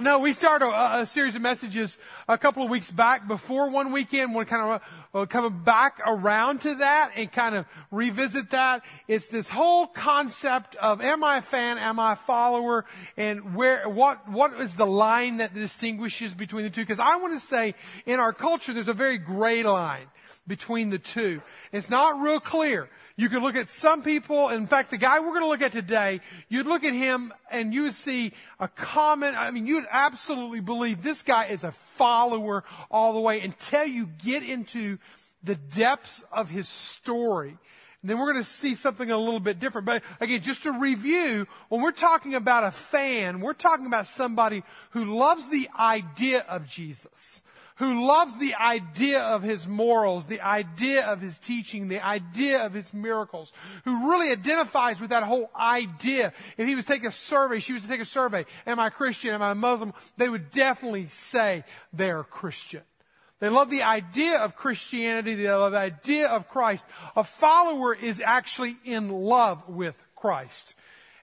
No, we started a, a, series of messages a couple of weeks back before one weekend. We're kind of uh, coming back around to that and kind of revisit that. It's this whole concept of am I a fan, am I a follower, and where, what, what is the line that distinguishes between the two? Because I want to say in our culture there's a very gray line between the two. It's not real clear. You could look at some people, in fact, the guy we're going to look at today, you'd look at him and you would see a common, I mean, you'd absolutely believe this guy is a follower all the way until you get into the depths of his story. And then we're going to see something a little bit different. But again, just to review, when we're talking about a fan, we're talking about somebody who loves the idea of Jesus who loves the idea of his morals, the idea of his teaching, the idea of his miracles, who really identifies with that whole idea. If he was taking a survey, she was to take a survey, am I Christian, am I Muslim? They would definitely say they're Christian. They love the idea of Christianity. They love the idea of Christ. A follower is actually in love with Christ.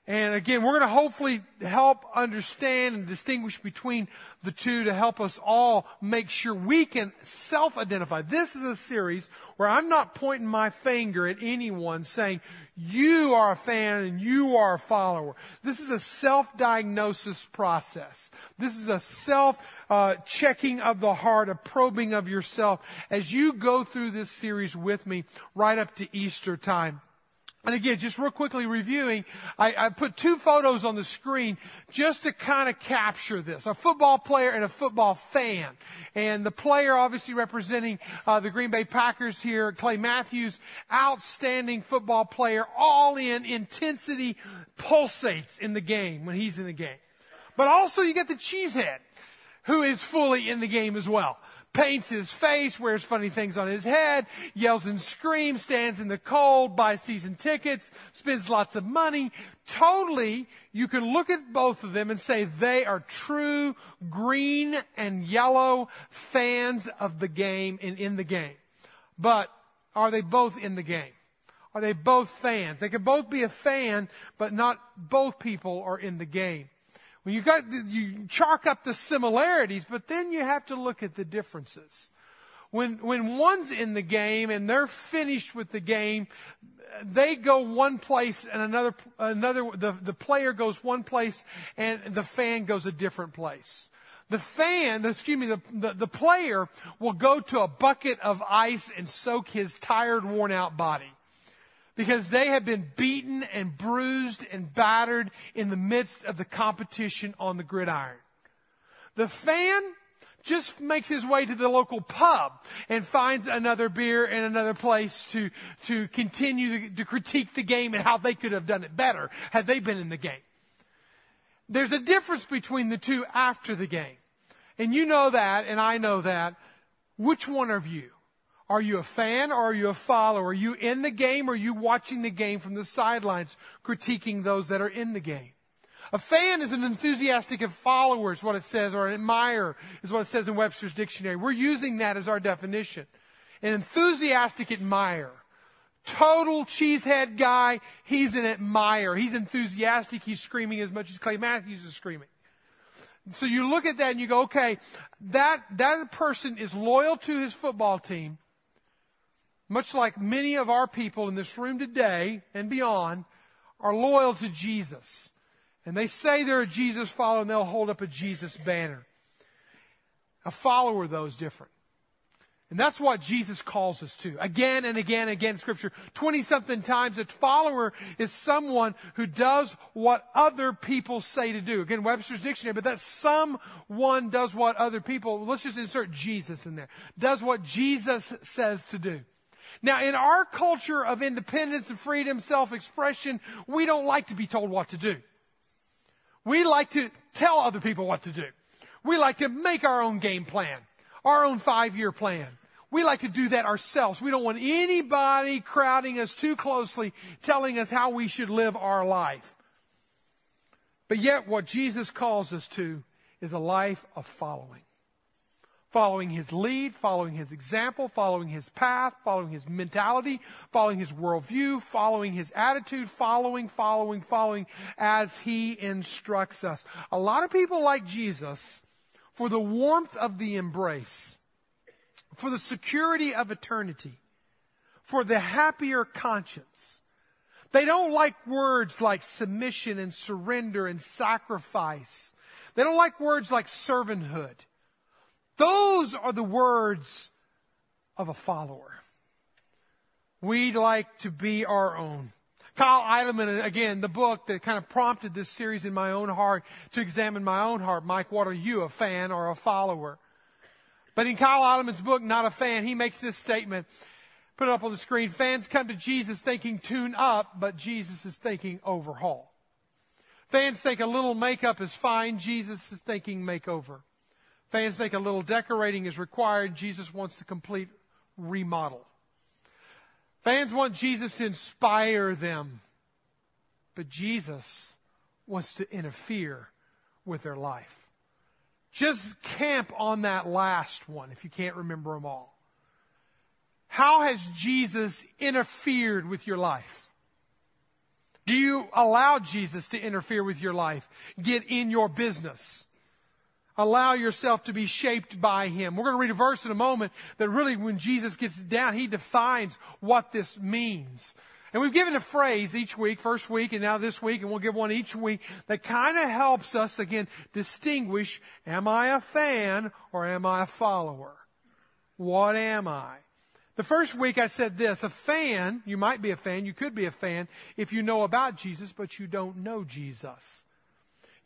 And again, we're going to hopefully help understand and distinguish between the two to help us all make sure we can self-identify. This is a series where I'm not pointing my finger at anyone saying, you are a fan and you are a follower. This is a self-diagnosis process. This is a self-checking uh, of the heart, a probing of yourself as you go through this series with me right up to Easter time. And again, just real quickly reviewing, I, I, put two photos on the screen just to kind of capture this. A football player and a football fan. And the player obviously representing uh, the Green Bay Packers here, Clay Matthews, outstanding football player, all in intensity, pulsates in the game when he's in the game. But also you get the cheesehead, who is fully in the game as well paints his face, wears funny things on his head, yells and screams, stands in the cold, buys season tickets, spends lots of money. Totally, you can look at both of them and say they are true green and yellow fans of the game and in the game. But are they both in the game? Are they both fans? They could both be a fan, but not both people are in the game. You got, you chalk up the similarities, but then you have to look at the differences. When, when one's in the game and they're finished with the game, they go one place and another, another, the, the player goes one place and the fan goes a different place. The fan, excuse me, the, the, the player will go to a bucket of ice and soak his tired, worn out body because they have been beaten and bruised and battered in the midst of the competition on the gridiron. The fan just makes his way to the local pub and finds another beer and another place to, to continue to critique the game and how they could have done it better had they been in the game. There's a difference between the two after the game. And you know that, and I know that. Which one of you are you a fan or are you a follower? Are you in the game or are you watching the game from the sidelines, critiquing those that are in the game? A fan is an enthusiastic follower, is what it says, or an admirer is what it says in Webster's dictionary. We're using that as our definition. An enthusiastic admirer. Total cheesehead guy, he's an admirer. He's enthusiastic, he's screaming as much as Clay Matthews is screaming. So you look at that and you go, okay, that, that person is loyal to his football team much like many of our people in this room today and beyond, are loyal to Jesus. And they say they're a Jesus follower and they'll hold up a Jesus banner. A follower, though, is different. And that's what Jesus calls us to. Again and again and again in Scripture. 20 something times, a follower is someone who does what other people say to do. Again, Webster's dictionary, but that someone does what other people, let's just insert Jesus in there, does what Jesus says to do. Now, in our culture of independence and freedom, self-expression, we don't like to be told what to do. We like to tell other people what to do. We like to make our own game plan, our own five-year plan. We like to do that ourselves. We don't want anybody crowding us too closely, telling us how we should live our life. But yet, what Jesus calls us to is a life of following following his lead, following his example, following his path, following his mentality, following his worldview, following his attitude, following, following, following as he instructs us. A lot of people like Jesus for the warmth of the embrace, for the security of eternity, for the happier conscience. They don't like words like submission and surrender and sacrifice. They don't like words like servanthood. Those are the words of a follower. We'd like to be our own. Kyle Idleman, again, the book that kind of prompted this series in my own heart to examine my own heart. Mike, what are you, a fan or a follower? But in Kyle Idleman's book, Not a Fan, he makes this statement. Put it up on the screen. Fans come to Jesus thinking tune up, but Jesus is thinking overhaul. Fans think a little makeup is fine. Jesus is thinking makeover. Fans think a little decorating is required. Jesus wants the complete remodel. Fans want Jesus to inspire them, but Jesus wants to interfere with their life. Just camp on that last one if you can't remember them all. How has Jesus interfered with your life? Do you allow Jesus to interfere with your life? Get in your business? Allow yourself to be shaped by Him. We're going to read a verse in a moment that really, when Jesus gets down, He defines what this means. And we've given a phrase each week, first week and now this week, and we'll give one each week that kind of helps us, again, distinguish, am I a fan or am I a follower? What am I? The first week I said this, a fan, you might be a fan, you could be a fan if you know about Jesus, but you don't know Jesus.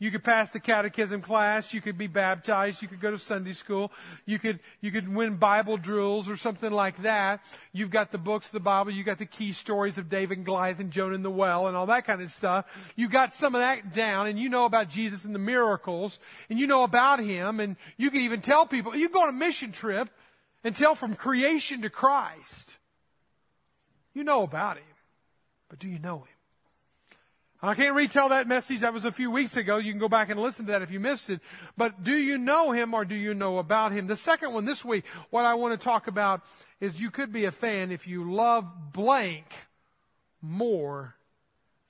You could pass the catechism class. You could be baptized. You could go to Sunday school. You could, you could win Bible drills or something like that. You've got the books the Bible. You got the key stories of David and Goliath and Jonah in the well and all that kind of stuff. You got some of that down and you know about Jesus and the miracles and you know about him and you can even tell people, you go on a mission trip and tell from creation to Christ. You know about him, but do you know him? I can't retell that message. That was a few weeks ago. You can go back and listen to that if you missed it. But do you know him or do you know about him? The second one this week, what I want to talk about is you could be a fan if you love blank more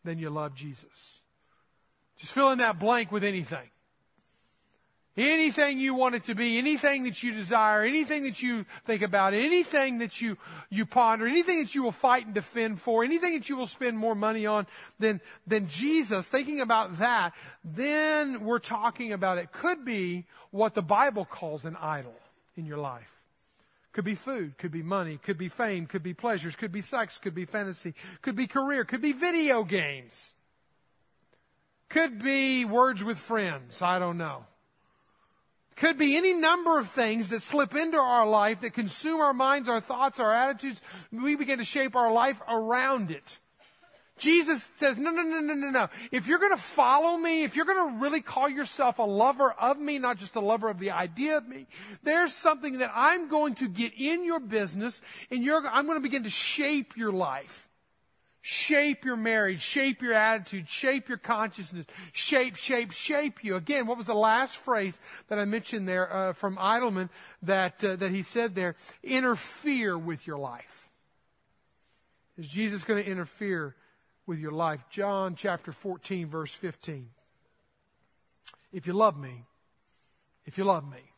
than you love Jesus. Just fill in that blank with anything. Anything you want it to be, anything that you desire, anything that you think about, anything that you, you ponder, anything that you will fight and defend for, anything that you will spend more money on than, than Jesus, thinking about that, then we're talking about it could be what the Bible calls an idol in your life. Could be food, could be money, could be fame, could be pleasures, could be sex, could be fantasy, could be career, could be video games, could be words with friends. I don't know. Could be any number of things that slip into our life that consume our minds, our thoughts, our attitudes. We begin to shape our life around it. Jesus says, no, no, no, no, no, no. If you're going to follow me, if you're going to really call yourself a lover of me, not just a lover of the idea of me, there's something that I'm going to get in your business and I'm going to begin to shape your life shape your marriage, shape your attitude, shape your consciousness, shape, shape, shape you. Again, what was the last phrase that I mentioned there uh, from Idleman that uh, that he said there? Interfere with your life. Is Jesus going to interfere with your life? John chapter 14 verse 15. If you love me, if you love me,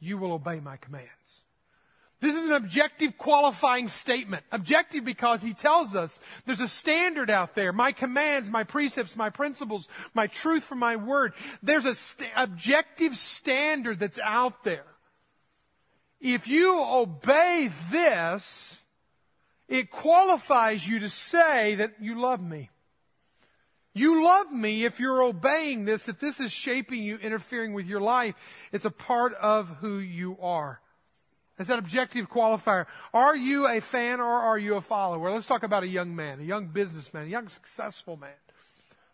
you will obey my commands. This is an objective qualifying statement. Objective because he tells us there's a standard out there. My commands, my precepts, my principles, my truth from my word. There's an st- objective standard that's out there. If you obey this, it qualifies you to say that you love me. You love me if you're obeying this, if this is shaping you, interfering with your life. It's a part of who you are. That's that objective qualifier. Are you a fan or are you a follower? Let's talk about a young man, a young businessman, a young successful man.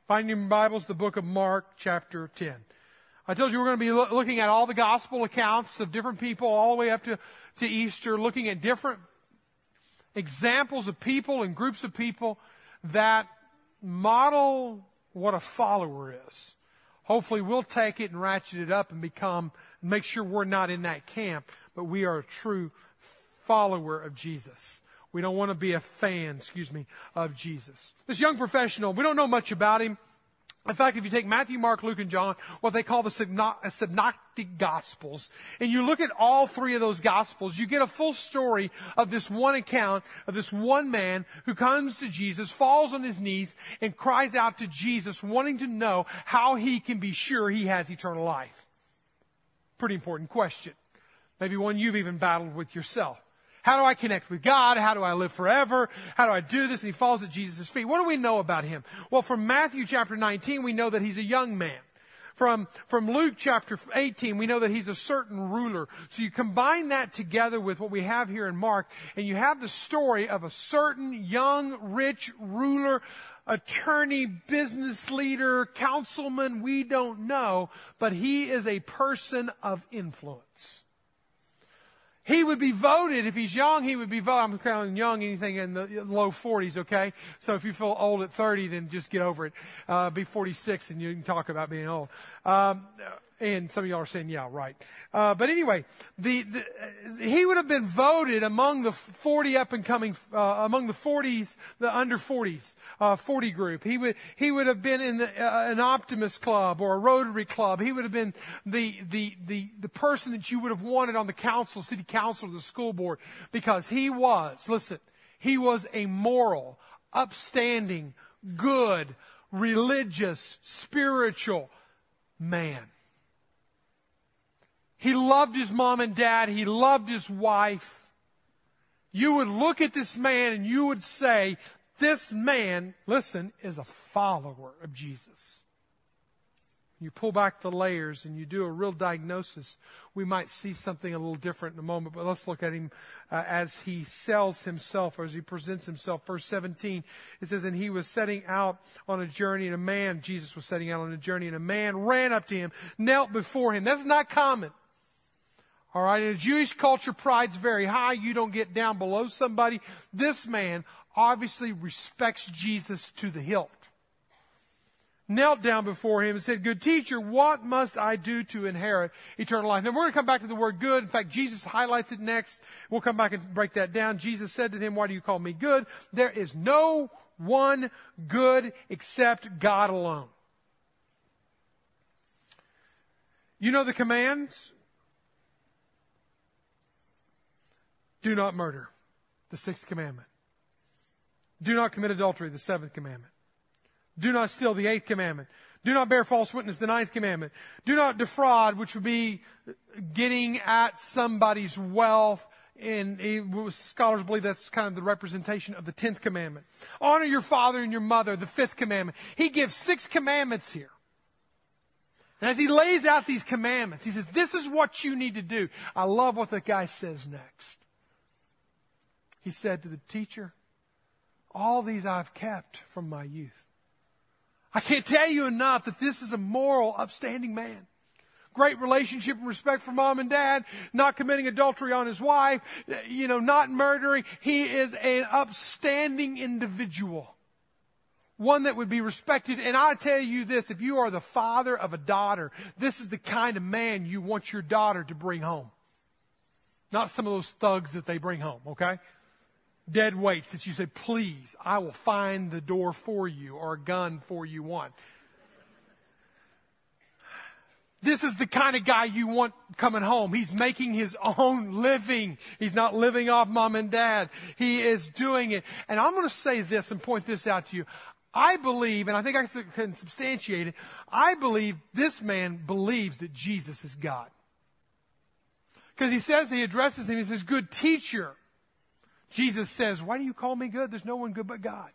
Find in your Bibles the book of Mark, chapter 10. I told you we're going to be lo- looking at all the gospel accounts of different people all the way up to, to Easter, looking at different examples of people and groups of people that model what a follower is. Hopefully we'll take it and ratchet it up and become, and make sure we're not in that camp, but we are a true follower of Jesus. We don't want to be a fan, excuse me, of Jesus. This young professional, we don't know much about him. In fact, if you take Matthew, Mark, Luke, and John, what they call the uh, synoptic gospels, and you look at all three of those gospels, you get a full story of this one account of this one man who comes to Jesus, falls on his knees, and cries out to Jesus, wanting to know how he can be sure he has eternal life. Pretty important question. Maybe one you've even battled with yourself. How do I connect with God? How do I live forever? How do I do this? And he falls at Jesus' feet. What do we know about him? Well, from Matthew chapter 19, we know that he's a young man. From, from Luke chapter 18, we know that he's a certain ruler. So you combine that together with what we have here in Mark, and you have the story of a certain young, rich ruler, attorney, business leader, councilman, we don't know, but he is a person of influence. He would be voted, if he's young, he would be voted. I'm counting young, anything in the low 40s, okay? So if you feel old at 30, then just get over it. Uh, be 46 and you can talk about being old. Um, and some of y'all are saying, yeah, right. Uh, but anyway, the, the, he would have been voted among the 40 up and coming, uh, among the 40s, the under 40s, uh, 40 group. He would, he would have been in the, uh, an Optimist club or a Rotary club. He would have been the, the, the, the person that you would have wanted on the council, city council, the school board, because he was, listen, he was a moral, upstanding, good, religious, spiritual man. He loved his mom and dad. He loved his wife. You would look at this man and you would say, this man, listen, is a follower of Jesus. You pull back the layers and you do a real diagnosis, we might see something a little different in a moment, but let's look at him uh, as he sells himself or as he presents himself. Verse 17, it says, And he was setting out on a journey, and a man, Jesus was setting out on a journey, and a man ran up to him, knelt before him. That's not common. All right, in a Jewish culture, pride's very high. You don't get down below somebody. This man obviously respects Jesus to the hilt. Knelt down before him and said, Good teacher, what must I do to inherit eternal life? Now we're going to come back to the word good. In fact, Jesus highlights it next. We'll come back and break that down. Jesus said to him, Why do you call me good? There is no one good except God alone. You know the commands? Do not murder, the sixth commandment. Do not commit adultery, the seventh commandment. Do not steal, the eighth commandment. Do not bear false witness, the ninth commandment. Do not defraud, which would be getting at somebody's wealth. And eh, scholars believe that's kind of the representation of the tenth commandment. Honor your father and your mother, the fifth commandment. He gives six commandments here. And as he lays out these commandments, he says, this is what you need to do. I love what the guy says next. He said to the teacher, All these I've kept from my youth. I can't tell you enough that this is a moral, upstanding man. Great relationship and respect for mom and dad, not committing adultery on his wife, you know, not murdering. He is an upstanding individual. One that would be respected. And I tell you this, if you are the father of a daughter, this is the kind of man you want your daughter to bring home. Not some of those thugs that they bring home, okay? Dead weights that you say, please, I will find the door for you or a gun for you want. This is the kind of guy you want coming home. He's making his own living. He's not living off mom and dad. He is doing it. And I'm going to say this and point this out to you. I believe, and I think I can substantiate it, I believe this man believes that Jesus is God. Because he says, he addresses him, he says, good teacher. Jesus says, Why do you call me good? There's no one good but God.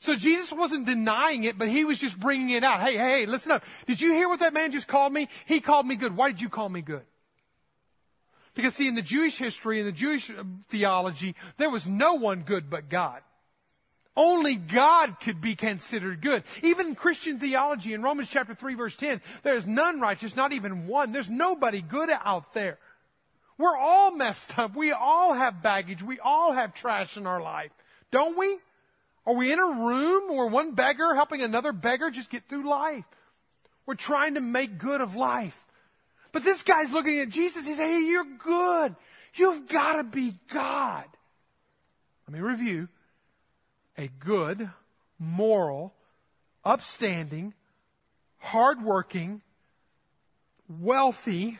So Jesus wasn't denying it, but he was just bringing it out. Hey, hey, listen up. Did you hear what that man just called me? He called me good. Why did you call me good? Because see, in the Jewish history, in the Jewish uh, theology, there was no one good but God. Only God could be considered good. Even in Christian theology, in Romans chapter 3 verse 10, there is none righteous, not even one. There's nobody good out there. We're all messed up. We all have baggage. We all have trash in our life. Don't we? Are we in a room where one beggar helping another beggar just get through life? We're trying to make good of life. But this guy's looking at Jesus. He's saying, hey, you're good. You've got to be God. Let me review. A good, moral, upstanding, hardworking, wealthy,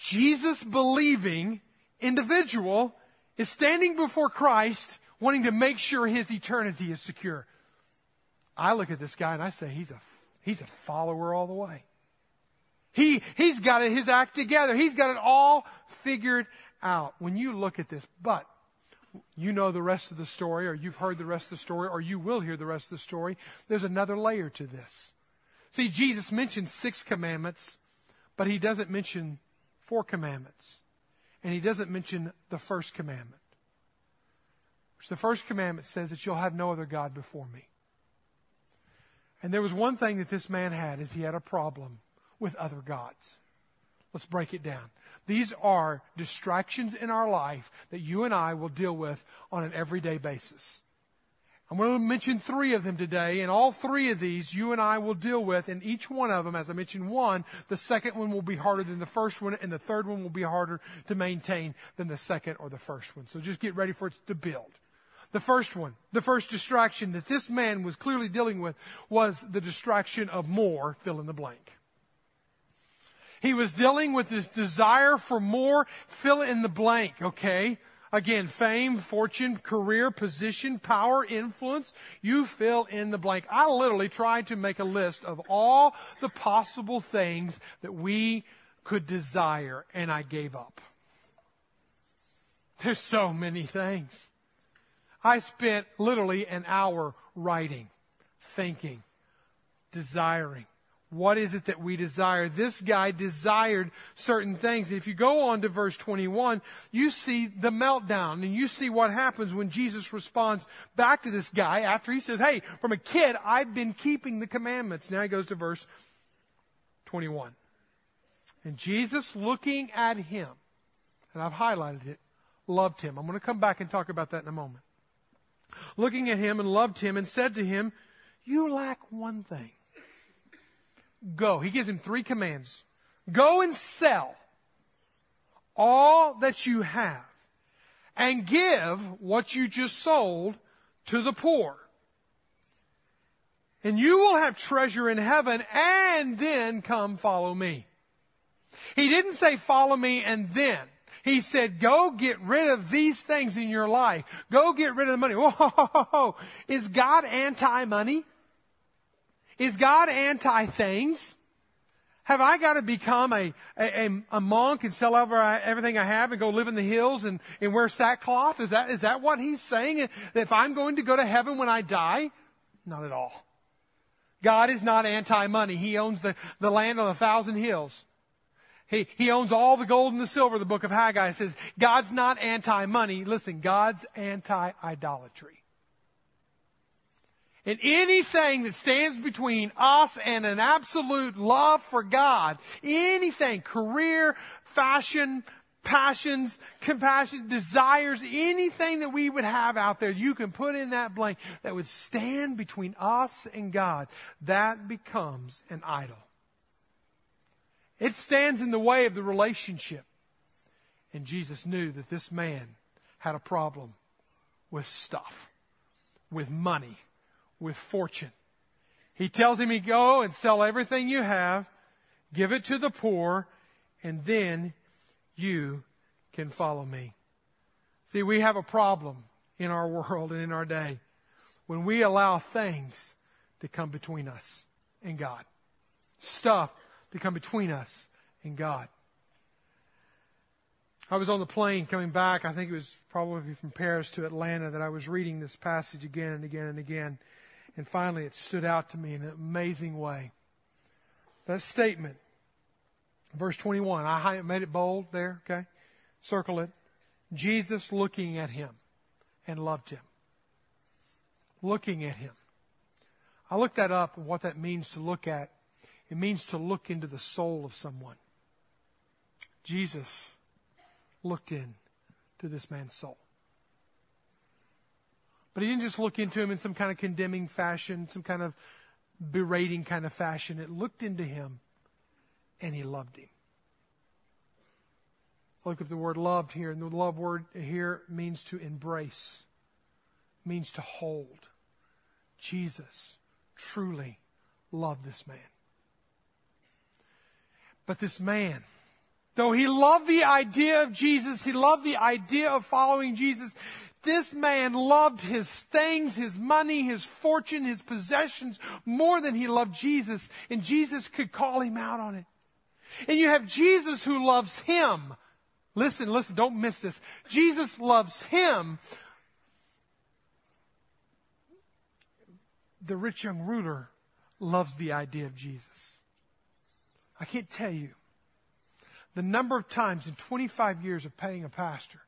Jesus believing individual is standing before Christ wanting to make sure his eternity is secure. I look at this guy and I say, he's a, he's a follower all the way. He, he's got his act together. He's got it all figured out. When you look at this, but you know the rest of the story, or you've heard the rest of the story, or you will hear the rest of the story, there's another layer to this. See, Jesus mentions six commandments, but he doesn't mention four commandments. And he doesn't mention the first commandment. Which the first commandment says that you'll have no other God before me. And there was one thing that this man had is he had a problem with other gods. Let's break it down. These are distractions in our life that you and I will deal with on an everyday basis. I'm going to mention three of them today, and all three of these you and I will deal with, and each one of them, as I mentioned one, the second one will be harder than the first one, and the third one will be harder to maintain than the second or the first one. So just get ready for it to build. The first one, the first distraction that this man was clearly dealing with was the distraction of more, fill in the blank. He was dealing with this desire for more, fill in the blank, okay? Again, fame, fortune, career, position, power, influence. You fill in the blank. I literally tried to make a list of all the possible things that we could desire, and I gave up. There's so many things. I spent literally an hour writing, thinking, desiring. What is it that we desire? This guy desired certain things. If you go on to verse 21, you see the meltdown and you see what happens when Jesus responds back to this guy after he says, Hey, from a kid, I've been keeping the commandments. Now he goes to verse 21. And Jesus looking at him, and I've highlighted it, loved him. I'm going to come back and talk about that in a moment. Looking at him and loved him and said to him, You lack one thing Go. He gives him three commands. Go and sell all that you have and give what you just sold to the poor. And you will have treasure in heaven and then come follow me. He didn't say follow me and then. He said, go get rid of these things in your life. Go get rid of the money. Whoa, is God anti-money? Is God anti things? Have I got to become a, a, a, monk and sell over uh, everything I have and go live in the hills and, and wear sackcloth? Is that, is that what he's saying? That if I'm going to go to heaven when I die? Not at all. God is not anti-money. He owns the, the land on a thousand hills. He, he owns all the gold and the silver, the book of Haggai says. God's not anti-money. Listen, God's anti-idolatry. And anything that stands between us and an absolute love for God, anything, career, fashion, passions, compassion, desires, anything that we would have out there, you can put in that blank that would stand between us and God. That becomes an idol. It stands in the way of the relationship. And Jesus knew that this man had a problem with stuff, with money with fortune. He tells him go and sell everything you have, give it to the poor, and then you can follow me. See, we have a problem in our world and in our day when we allow things to come between us and God. Stuff to come between us and God. I was on the plane coming back. I think it was probably from Paris to Atlanta that I was reading this passage again and again and again. And finally, it stood out to me in an amazing way. That statement, verse 21, I made it bold there, okay? Circle it. Jesus looking at him and loved him. Looking at him. I looked that up and what that means to look at. It means to look into the soul of someone. Jesus looked in to this man's soul. But he didn't just look into him in some kind of condemning fashion, some kind of berating kind of fashion. It looked into him and he loved him. Look at the word loved here, and the love word here means to embrace, means to hold. Jesus truly loved this man. But this man, though he loved the idea of Jesus, he loved the idea of following Jesus, this man loved his things, his money, his fortune, his possessions more than he loved Jesus, and Jesus could call him out on it. And you have Jesus who loves him. Listen, listen, don't miss this. Jesus loves him. The rich young ruler loves the idea of Jesus. I can't tell you the number of times in 25 years of paying a pastor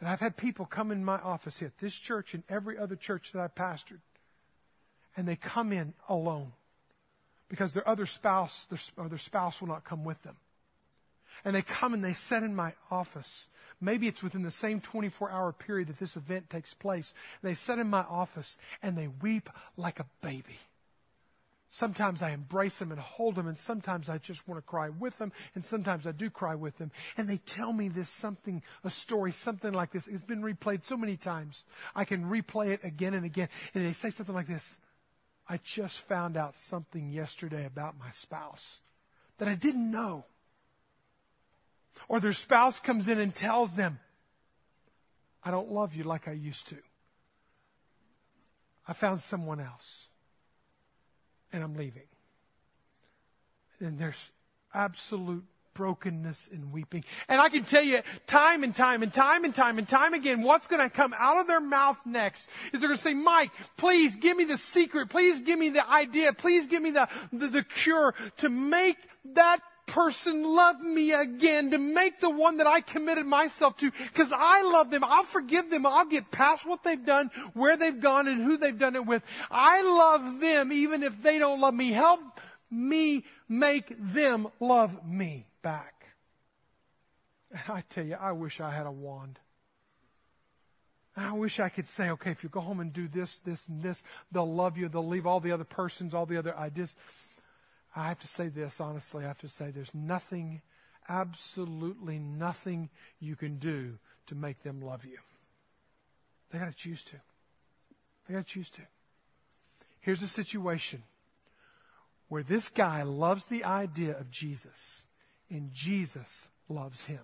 that I've had people come in my office here this church and every other church that I've pastored, and they come in alone because their other spouse their, or their spouse will not come with them. And they come and they sit in my office. Maybe it's within the same 24 hour period that this event takes place. They sit in my office and they weep like a baby. Sometimes I embrace them and hold them, and sometimes I just want to cry with them, and sometimes I do cry with them. And they tell me this something, a story, something like this. It's been replayed so many times. I can replay it again and again. And they say something like this I just found out something yesterday about my spouse that I didn't know. Or their spouse comes in and tells them, I don't love you like I used to. I found someone else. And I'm leaving. And there's absolute brokenness and weeping. And I can tell you time and time and time and time and time again, what's going to come out of their mouth next is they're going to say, Mike, please give me the secret. Please give me the idea. Please give me the, the, the cure to make that person love me again, to make the one that I committed myself to, because I love them. I'll forgive them. I'll get past what they've done, where they've gone, and who they've done it with. I love them even if they don't love me. Help me make them love me back. And I tell you, I wish I had a wand. I wish I could say, okay, if you go home and do this, this, and this, they'll love you. They'll leave all the other persons, all the other ideas. I have to say this honestly. I have to say there's nothing, absolutely nothing you can do to make them love you. They got to choose to. They got to choose to. Here's a situation where this guy loves the idea of Jesus, and Jesus loves him.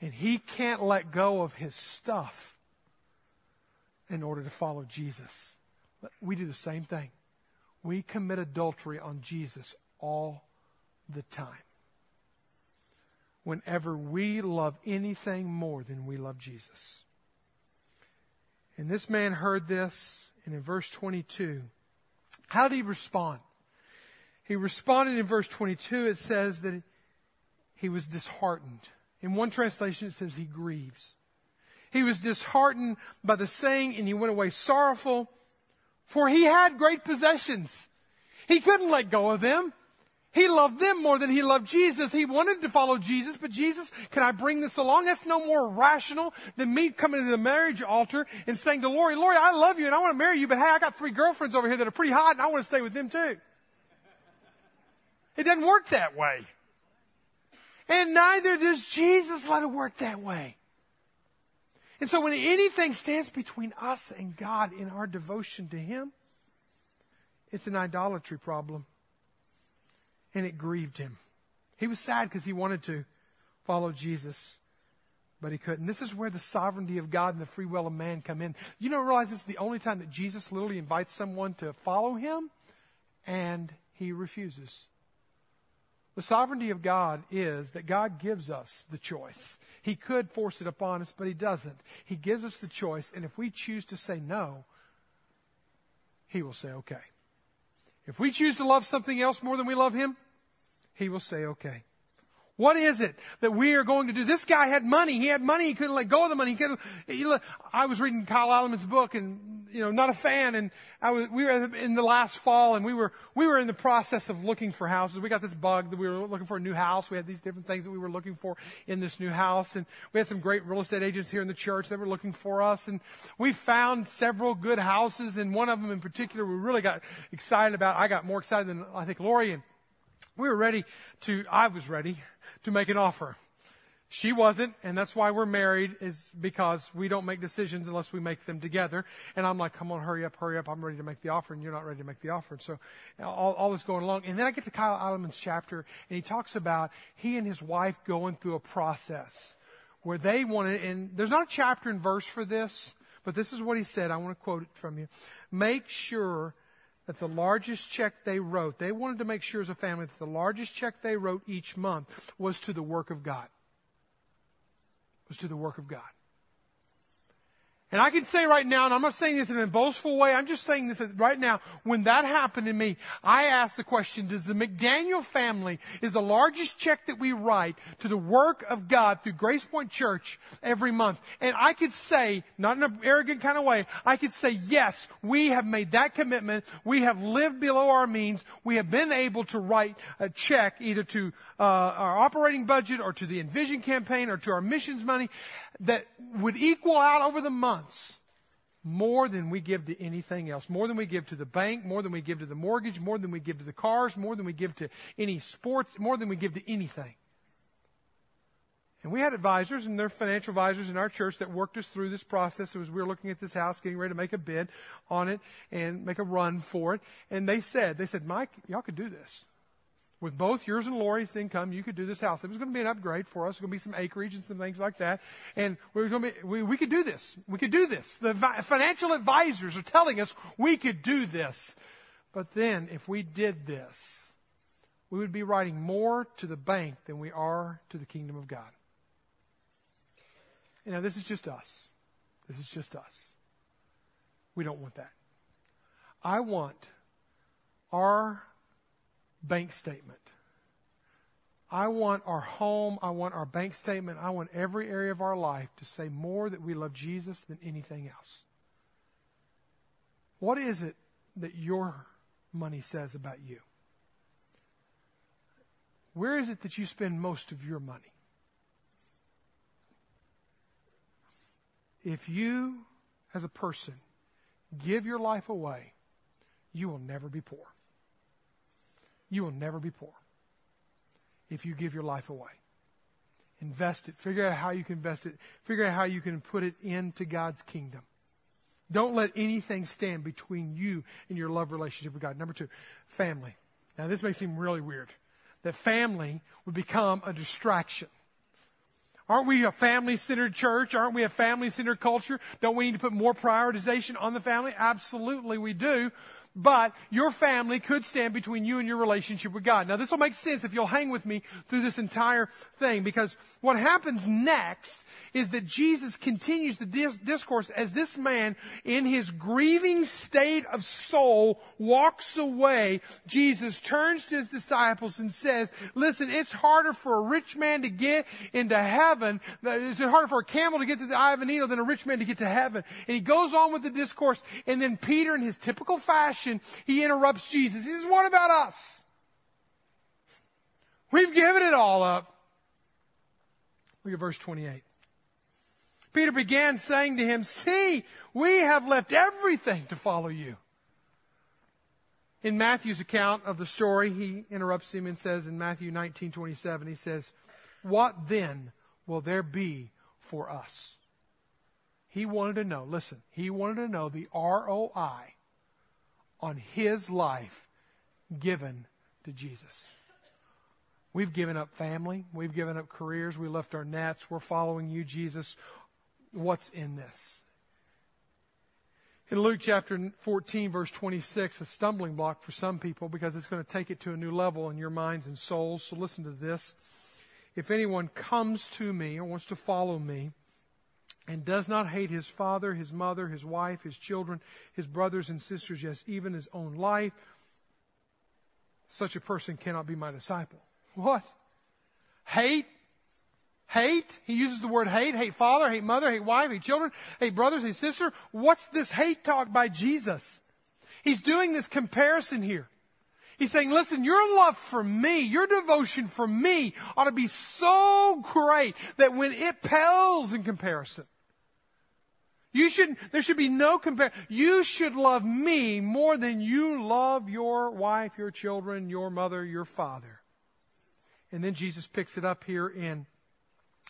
And he can't let go of his stuff in order to follow Jesus. We do the same thing. We commit adultery on Jesus all the time. Whenever we love anything more than we love Jesus. And this man heard this, and in verse 22, how did he respond? He responded in verse 22, it says that he was disheartened. In one translation, it says he grieves. He was disheartened by the saying, and he went away sorrowful for he had great possessions. He couldn't let go of them. He loved them more than he loved Jesus. He wanted to follow Jesus, but Jesus, can I bring this along? That's no more rational than me coming to the marriage altar and saying to Lori, Lori, I love you and I want to marry you, but hey, I got three girlfriends over here that are pretty hot and I want to stay with them too. It doesn't work that way. And neither does Jesus let it work that way. And so when anything stands between us and God in our devotion to Him, it's an idolatry problem. And it grieved him. He was sad because he wanted to follow Jesus, but he couldn't. This is where the sovereignty of God and the free will of man come in. You don't realize it's the only time that Jesus literally invites someone to follow him, and he refuses. The sovereignty of God is that God gives us the choice. He could force it upon us, but He doesn't. He gives us the choice, and if we choose to say no, He will say, okay. If we choose to love something else more than we love Him, He will say, okay. What is it that we are going to do? This guy had money. He had money. He couldn't let go of the money. He couldn't, he, I was reading Kyle Idleman's book and, you know, not a fan. And I was, we were in the last fall and we were, we were in the process of looking for houses. We got this bug that we were looking for a new house. We had these different things that we were looking for in this new house. And we had some great real estate agents here in the church that were looking for us. And we found several good houses. And one of them in particular, we really got excited about. I got more excited than I think Lori and we were ready to, I was ready to make an offer. She wasn't, and that's why we're married, is because we don't make decisions unless we make them together. And I'm like, come on, hurry up, hurry up. I'm ready to make the offer, and you're not ready to make the offer. And so all, all this going along. And then I get to Kyle Idleman's chapter, and he talks about he and his wife going through a process where they wanted, and there's not a chapter and verse for this, but this is what he said. I want to quote it from you. Make sure that the largest check they wrote, they wanted to make sure as a family that the largest check they wrote each month was to the work of God. Was to the work of God. And I can say right now, and I'm not saying this in a boastful way, I'm just saying this right now, when that happened to me, I asked the question, does the McDaniel family is the largest check that we write to the work of God through Grace Point Church every month? And I could say, not in an arrogant kind of way, I could say, yes, we have made that commitment. We have lived below our means. We have been able to write a check either to uh, our operating budget or to the Envision campaign or to our missions money that would equal out over the months more than we give to anything else, more than we give to the bank, more than we give to the mortgage, more than we give to the cars, more than we give to any sports, more than we give to anything. And we had advisors and their financial advisors in our church that worked us through this process as we were looking at this house, getting ready to make a bid on it and make a run for it. And they said, they said, Mike, y'all could do this with both yours and Lori's income, you could do this house. It was going to be an upgrade for us. It was going to be some acreage and some things like that. And we, were going to be, we, we could do this. We could do this. The financial advisors are telling us we could do this. But then, if we did this, we would be writing more to the bank than we are to the kingdom of God. You know, this is just us. This is just us. We don't want that. I want our bank statement. I want our home, I want our bank statement, I want every area of our life to say more that we love Jesus than anything else. What is it that your money says about you? Where is it that you spend most of your money? If you, as a person, give your life away, you will never be poor you will never be poor if you give your life away. Invest it. Figure out how you can invest it. Figure out how you can put it into God's kingdom. Don't let anything stand between you and your love relationship with God. Number two, family. Now, this may seem really weird that family would become a distraction. Aren't we a family centered church? Aren't we a family centered culture? Don't we need to put more prioritization on the family? Absolutely, we do but your family could stand between you and your relationship with God. Now, this will make sense if you'll hang with me through this entire thing, because what happens next is that Jesus continues the dis- discourse as this man, in his grieving state of soul, walks away. Jesus turns to his disciples and says, Listen, it's harder for a rich man to get into heaven. Is it harder for a camel to get to the eye of a needle than a rich man to get to heaven. And he goes on with the discourse, and then Peter, in his typical fashion, he interrupts Jesus. He says, What about us? We've given it all up. Look at verse 28. Peter began saying to him, See, we have left everything to follow you. In Matthew's account of the story, he interrupts him and says in Matthew 19 27, he says, What then will there be for us? He wanted to know, listen, he wanted to know the ROI on his life given to Jesus. We've given up family. We've given up careers. We left our nets. We're following you, Jesus. What's in this? In Luke chapter 14, verse 26, a stumbling block for some people because it's going to take it to a new level in your minds and souls. So listen to this. If anyone comes to me or wants to follow me, and does not hate his father, his mother, his wife, his children, his brothers and sisters, yes, even his own life, such a person cannot be my disciple. What? hate, hate. He uses the word hate, hate father, hate mother, hate wife, hate children, hate brothers, hate sister. What's this hate talk by Jesus? He's doing this comparison here. He's saying, listen, your love for me, your devotion for me ought to be so great that when it pales in comparison, you should, there should be no compare. You should love me more than you love your wife, your children, your mother, your father. And then Jesus picks it up here in,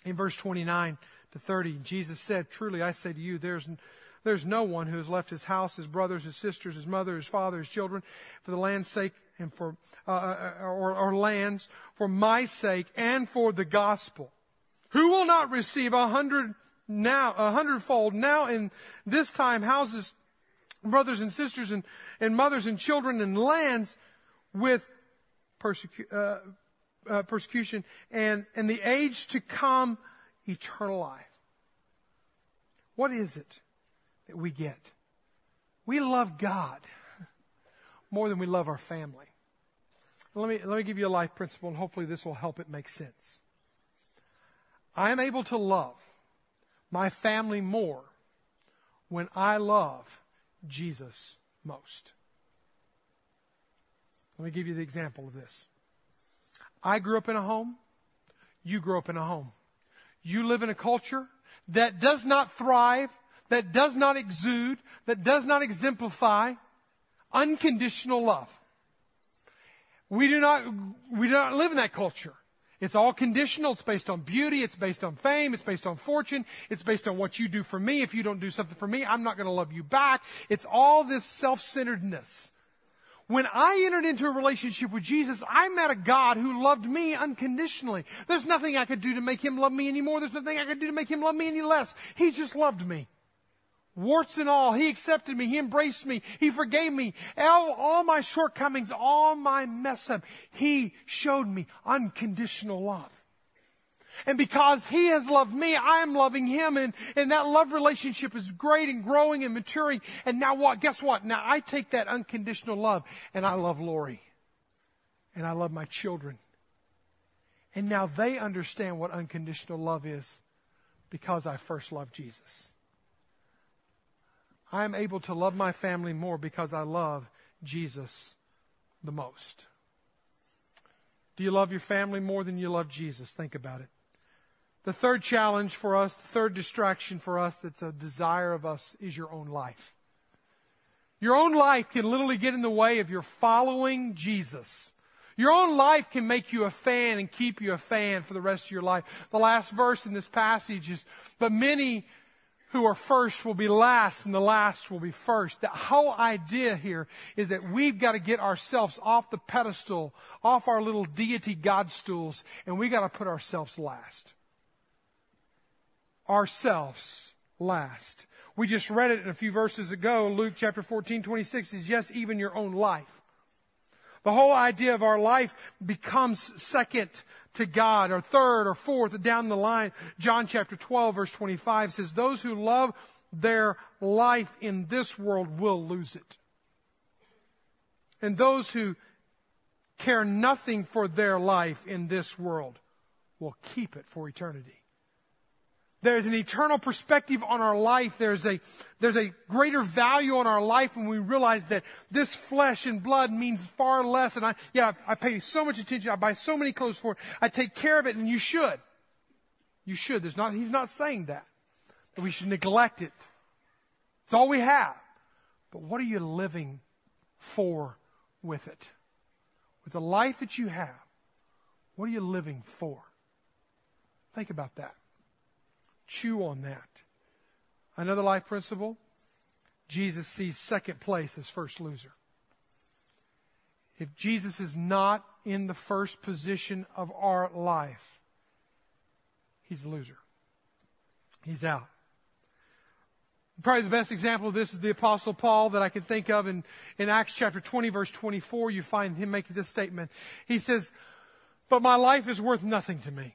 in verse 29 to 30. Jesus said, Truly I say to you, there's, there's no one who has left his house, his brothers, his sisters, his mother, his father, his children, for the land's sake and for, uh, uh, uh, or, or lands for my sake and for the gospel. Who will not receive a hundred now, a hundredfold now in this time houses, brothers and sisters and, and mothers and children and lands with persecu- uh, uh, persecution and, and the age to come eternal life. What is it that we get? We love God more than we love our family. Let me, let me give you a life principle, and hopefully this will help it make sense. I am able to love my family more when I love Jesus most. Let me give you the example of this. I grew up in a home. You grew up in a home. You live in a culture that does not thrive, that does not exude, that does not exemplify unconditional love. We do not, we do not live in that culture. It's all conditional. It's based on beauty. It's based on fame. It's based on fortune. It's based on what you do for me. If you don't do something for me, I'm not going to love you back. It's all this self-centeredness. When I entered into a relationship with Jesus, I met a God who loved me unconditionally. There's nothing I could do to make him love me anymore. There's nothing I could do to make him love me any less. He just loved me warts and all. He accepted me. He embraced me. He forgave me. All, all my shortcomings, all my mess up. He showed me unconditional love. And because he has loved me, I am loving him. And, and that love relationship is great and growing and maturing. And now what? Guess what? Now I take that unconditional love and I love Lori. And I love my children. And now they understand what unconditional love is because I first loved Jesus. I am able to love my family more because I love Jesus the most. Do you love your family more than you love Jesus? Think about it. The third challenge for us, the third distraction for us that's a desire of us is your own life. Your own life can literally get in the way of your following Jesus. Your own life can make you a fan and keep you a fan for the rest of your life. The last verse in this passage is, but many who are first will be last and the last will be first. The whole idea here is that we've got to get ourselves off the pedestal, off our little deity God stools, and we got to put ourselves last. Ourselves last. We just read it a few verses ago. Luke chapter 14, 26 is yes, even your own life. The whole idea of our life becomes second to God or third or fourth down the line. John chapter 12 verse 25 says, those who love their life in this world will lose it. And those who care nothing for their life in this world will keep it for eternity. There's an eternal perspective on our life. There's a, there's a greater value on our life when we realize that this flesh and blood means far less. And I, yeah, I pay so much attention. I buy so many clothes for it. I take care of it and you should. You should. There's not, he's not saying that. That we should neglect it. It's all we have. But what are you living for with it? With the life that you have, what are you living for? Think about that. Chew on that. Another life principle Jesus sees second place as first loser. If Jesus is not in the first position of our life, he's a loser. He's out. Probably the best example of this is the Apostle Paul that I can think of in, in Acts chapter 20, verse 24. You find him making this statement. He says, But my life is worth nothing to me.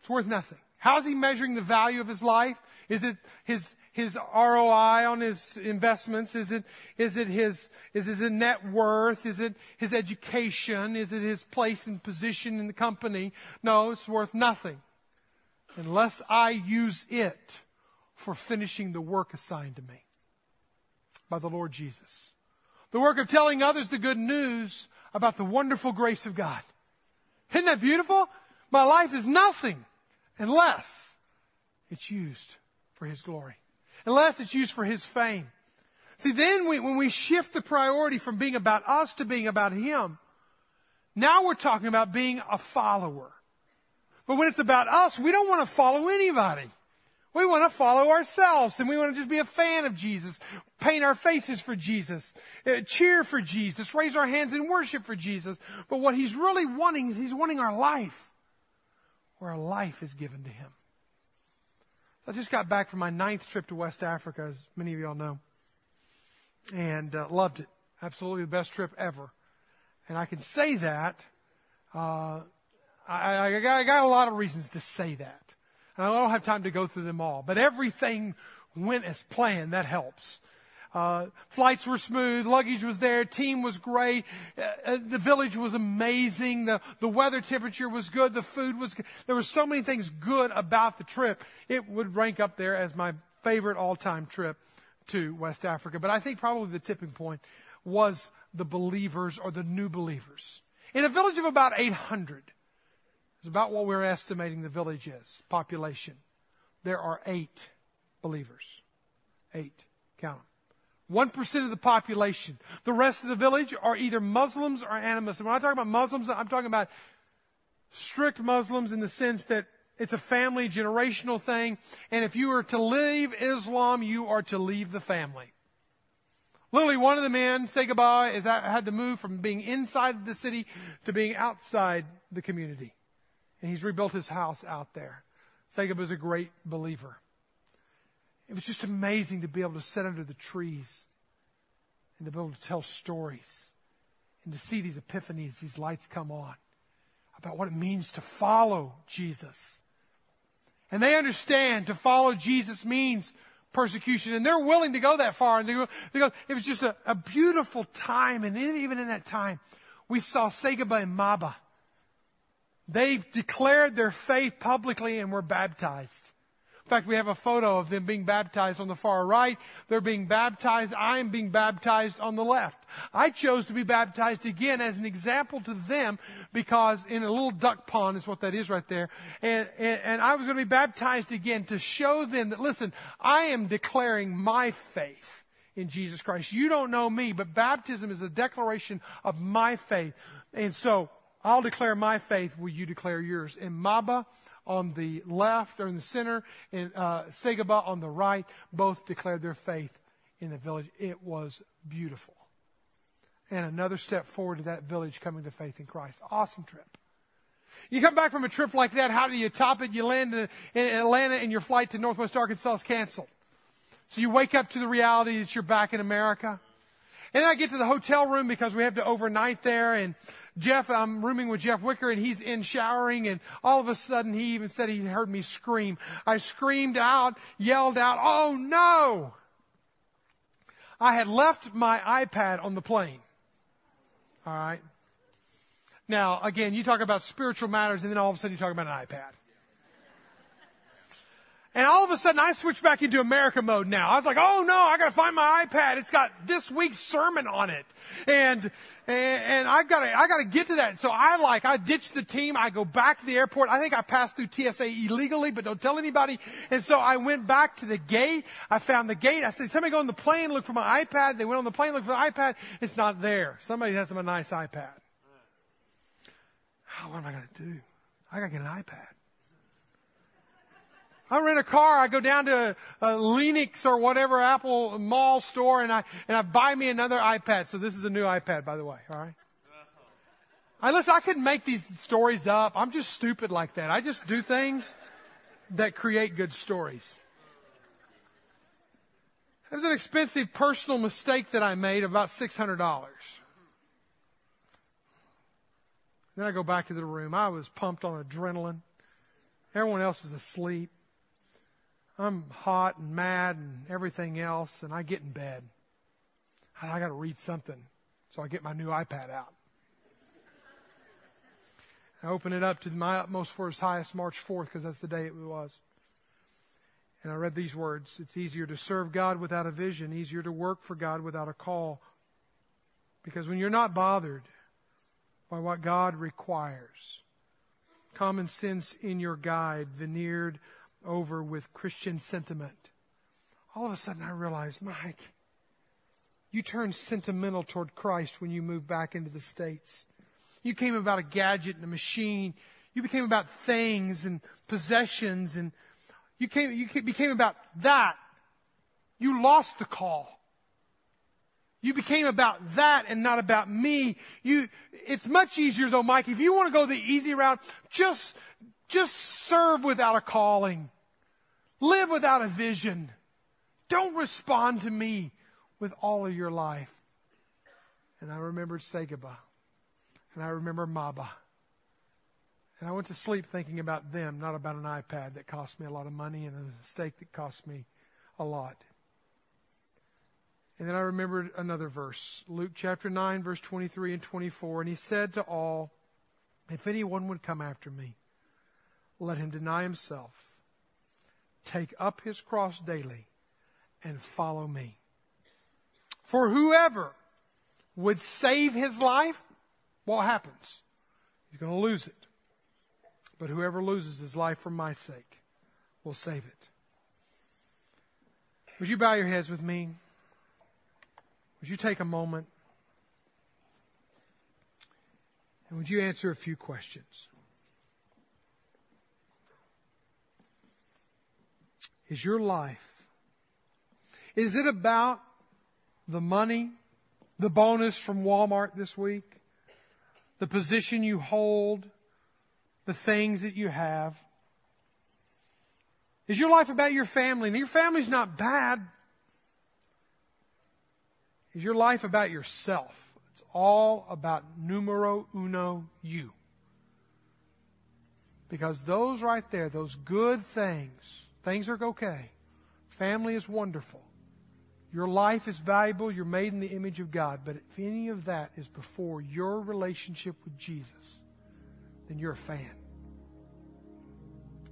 It's worth nothing. How's he measuring the value of his life? Is it his, his ROI on his investments? Is it, is it his, is it his net worth? Is it his education? Is it his place and position in the company? No, it's worth nothing unless I use it for finishing the work assigned to me by the Lord Jesus. The work of telling others the good news about the wonderful grace of God. Isn't that beautiful? My life is nothing unless it's used for His glory, unless it's used for His fame. See, then we, when we shift the priority from being about us to being about Him, now we're talking about being a follower. But when it's about us, we don't want to follow anybody. We want to follow ourselves and we want to just be a fan of Jesus, paint our faces for Jesus, uh, cheer for Jesus, raise our hands in worship for Jesus. But what he's really wanting is he's wanting our life, where a life is given to him. I just got back from my ninth trip to West Africa, as many of y'all know, and uh, loved it. Absolutely the best trip ever. And I can say that. Uh, I, I, got, I got a lot of reasons to say that. And I don't have time to go through them all, but everything went as planned. That helps. Uh, flights were smooth, luggage was there, team was great, uh, uh, the village was amazing, the, the weather temperature was good, the food was good. There were so many things good about the trip. It would rank up there as my favorite all-time trip to West Africa. But I think probably the tipping point was the believers or the new believers. In a village of about 800, it's about what we're estimating the village is, population. There are eight believers. Eight. Count them. 1% of the population. The rest of the village are either Muslims or animists. And when I talk about Muslims, I'm talking about strict Muslims in the sense that it's a family generational thing. And if you are to leave Islam, you are to leave the family. Literally, one of the men, say goodbye, is that had to move from being inside the city to being outside the community and he's rebuilt his house out there. Segub was a great believer. It was just amazing to be able to sit under the trees and to be able to tell stories and to see these epiphanies, these lights come on about what it means to follow Jesus. And they understand to follow Jesus means persecution, and they're willing to go that far. And they go, they go it was just a, a beautiful time, and even in that time, we saw Segaba and Maba they declared their faith publicly and were baptized. In fact, we have a photo of them being baptized on the far right. They're being baptized. I am being baptized on the left. I chose to be baptized again as an example to them because in a little duck pond is what that is right there. And, and, and I was going to be baptized again to show them that, listen, I am declaring my faith in Jesus Christ. You don't know me, but baptism is a declaration of my faith. And so I'll declare my faith. Will you declare yours? In Maba on the left or in the center, and uh, Segaba on the right, both declared their faith in the village. It was beautiful. And another step forward to that village coming to faith in Christ. Awesome trip. You come back from a trip like that, how do you top it? You land in, in Atlanta and your flight to Northwest Arkansas is canceled. So you wake up to the reality that you're back in America. And I get to the hotel room because we have to overnight there and Jeff, I'm rooming with Jeff Wicker and he's in showering and all of a sudden he even said he heard me scream. I screamed out, yelled out, oh no! I had left my iPad on the plane. All right. Now, again, you talk about spiritual matters and then all of a sudden you talk about an iPad. And all of a sudden I switched back into America mode now. I was like, oh no, I gotta find my iPad. It's got this week's sermon on it. And, and, and I've gotta, I gotta get to that. So I like, I ditch the team. I go back to the airport. I think I passed through TSA illegally, but don't tell anybody. And so I went back to the gate. I found the gate. I said, somebody go on the plane, look for my iPad. They went on the plane, look for the iPad. It's not there. Somebody has them a nice iPad. Oh, what am I gonna do? I gotta get an iPad. I rent a car, I go down to uh, a Lenox or whatever Apple mall store and I, and I buy me another iPad. So this is a new iPad, by the way, alright? I listen, I couldn't make these stories up. I'm just stupid like that. I just do things that create good stories. It was an expensive personal mistake that I made, about $600. Then I go back to the room. I was pumped on adrenaline. Everyone else is asleep. I'm hot and mad and everything else, and I get in bed. I got to read something. So I get my new iPad out. I open it up to my utmost for his highest, March 4th, because that's the day it was. And I read these words It's easier to serve God without a vision, easier to work for God without a call. Because when you're not bothered by what God requires, common sense in your guide, veneered over with Christian sentiment, all of a sudden I realized, Mike, you turned sentimental toward Christ when you moved back into the States. You came about a gadget and a machine. You became about things and possessions and you came, you became about that. You lost the call. You became about that and not about me. You, it's much easier though, Mike, if you want to go the easy route, just, just serve without a calling. Live without a vision. Don't respond to me with all of your life. And I remembered Segaba. And I remember Maba. And I went to sleep thinking about them, not about an iPad that cost me a lot of money and a steak that cost me a lot. And then I remembered another verse, Luke chapter 9, verse 23 and 24. And he said to all, If anyone would come after me, let him deny himself, take up his cross daily, and follow me. For whoever would save his life, what happens? He's going to lose it. But whoever loses his life for my sake will save it. Would you bow your heads with me? Would you take a moment? And would you answer a few questions? Is your life, is it about the money, the bonus from Walmart this week, the position you hold, the things that you have? Is your life about your family? And your family's not bad. Is your life about yourself? It's all about numero uno you. Because those right there, those good things, things are okay. Family is wonderful. Your life is valuable. You're made in the image of God. But if any of that is before your relationship with Jesus, then you're a fan.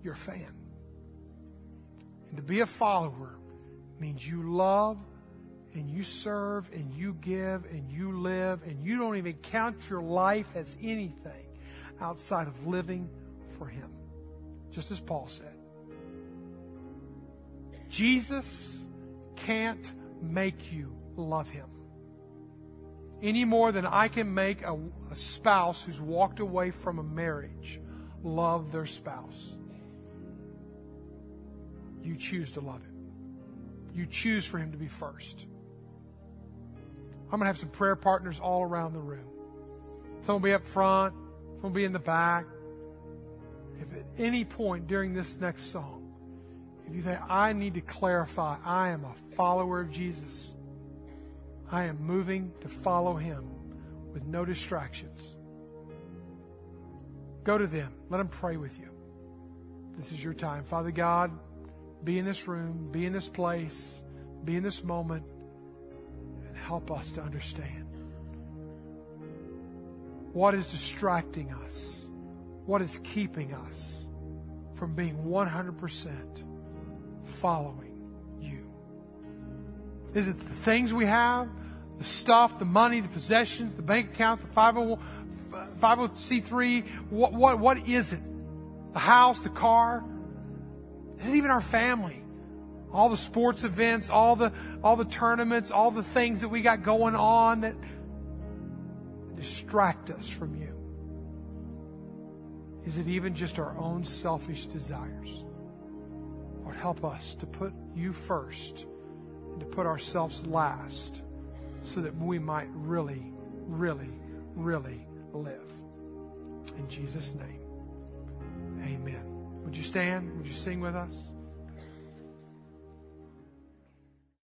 You're a fan. And to be a follower means you love and you serve and you give and you live and you don't even count your life as anything outside of living for Him. Just as Paul said. Jesus can't make you love him any more than I can make a, a, spouse who's walked away from a marriage love their spouse. You choose to love him. You choose for him to be first. I'm going to have some prayer partners all around the room. Some will be up front, some will be in the back. If at any point during this next song, if you think, I need to clarify, I am a follower of Jesus, I am moving to follow him with no distractions, go to them. Let them pray with you. This is your time. Father God, be in this room, be in this place, be in this moment, and help us to understand what is distracting us, what is keeping us from being 100% following you? Is it the things we have, the stuff, the money, the possessions, the bank account, the 50C3? What, what, what is it? The house, the car? Is it even our family? All the sports events, all the, all the tournaments, all the things that we got going on that distract us from you? Is it even just our own selfish desires? Lord, help us to put you first and to put ourselves last so that we might really, really, really live. In Jesus' name, amen. Would you stand? Would you sing with us?